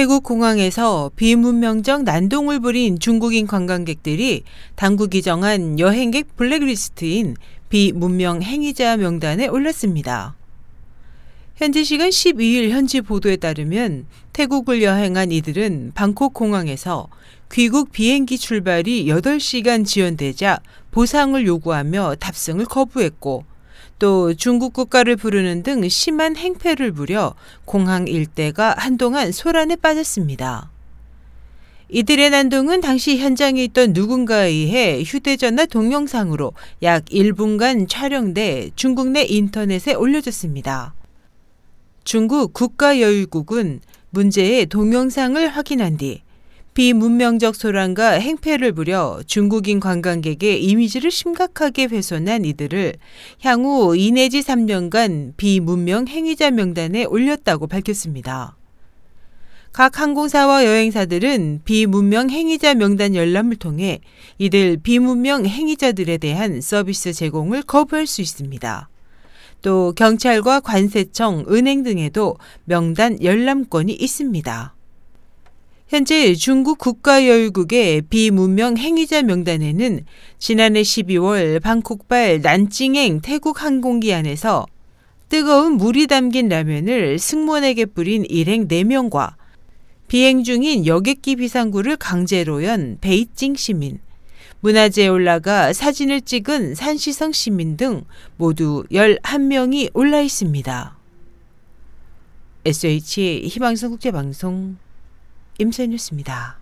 태국 공항에서 비문명적 난동을 부린 중국인 관광객들이 당국이 정한 여행객 블랙리스트인 비문명 행위자 명단에 올랐습니다. 현지 시간 12일 현지 보도에 따르면 태국을 여행한 이들은 방콕 공항에서 귀국 비행기 출발이 8시간 지연되자 보상을 요구하며 탑승을 거부했고 또 중국 국가를 부르는 등 심한 행패를 부려 공항 일대가 한동안 소란에 빠졌습니다. 이들의 난동은 당시 현장에 있던 누군가에 의해 휴대전화 동영상으로 약 1분간 촬영돼 중국 내 인터넷에 올려졌습니다. 중국 국가여유국은 문제의 동영상을 확인한 뒤 비문명적 소란과 행패를 부려 중국인 관광객의 이미지를 심각하게 훼손한 이들을 향후 2 내지 3년간 비문명 행위자 명단에 올렸다고 밝혔습니다. 각 항공사와 여행사들은 비문명 행위자 명단 열람을 통해 이들 비문명 행위자들에 대한 서비스 제공을 거부할 수 있습니다. 또 경찰과 관세청, 은행 등에도 명단 열람권이 있습니다. 현재 중국 국가여유국의 비문명 행위자 명단에는 지난해 12월 방콕발 난징행 태국 항공기 안에서 뜨거운 물이 담긴 라면을 승무원에게 뿌린 일행 4명과 비행 중인 여객기 비상구를 강제로 연 베이징 시민, 문화재에 올라가 사진을 찍은 산시성 시민 등 모두 11명이 올라 있습니다. SH 희망성 국제방송 임선이었습니다.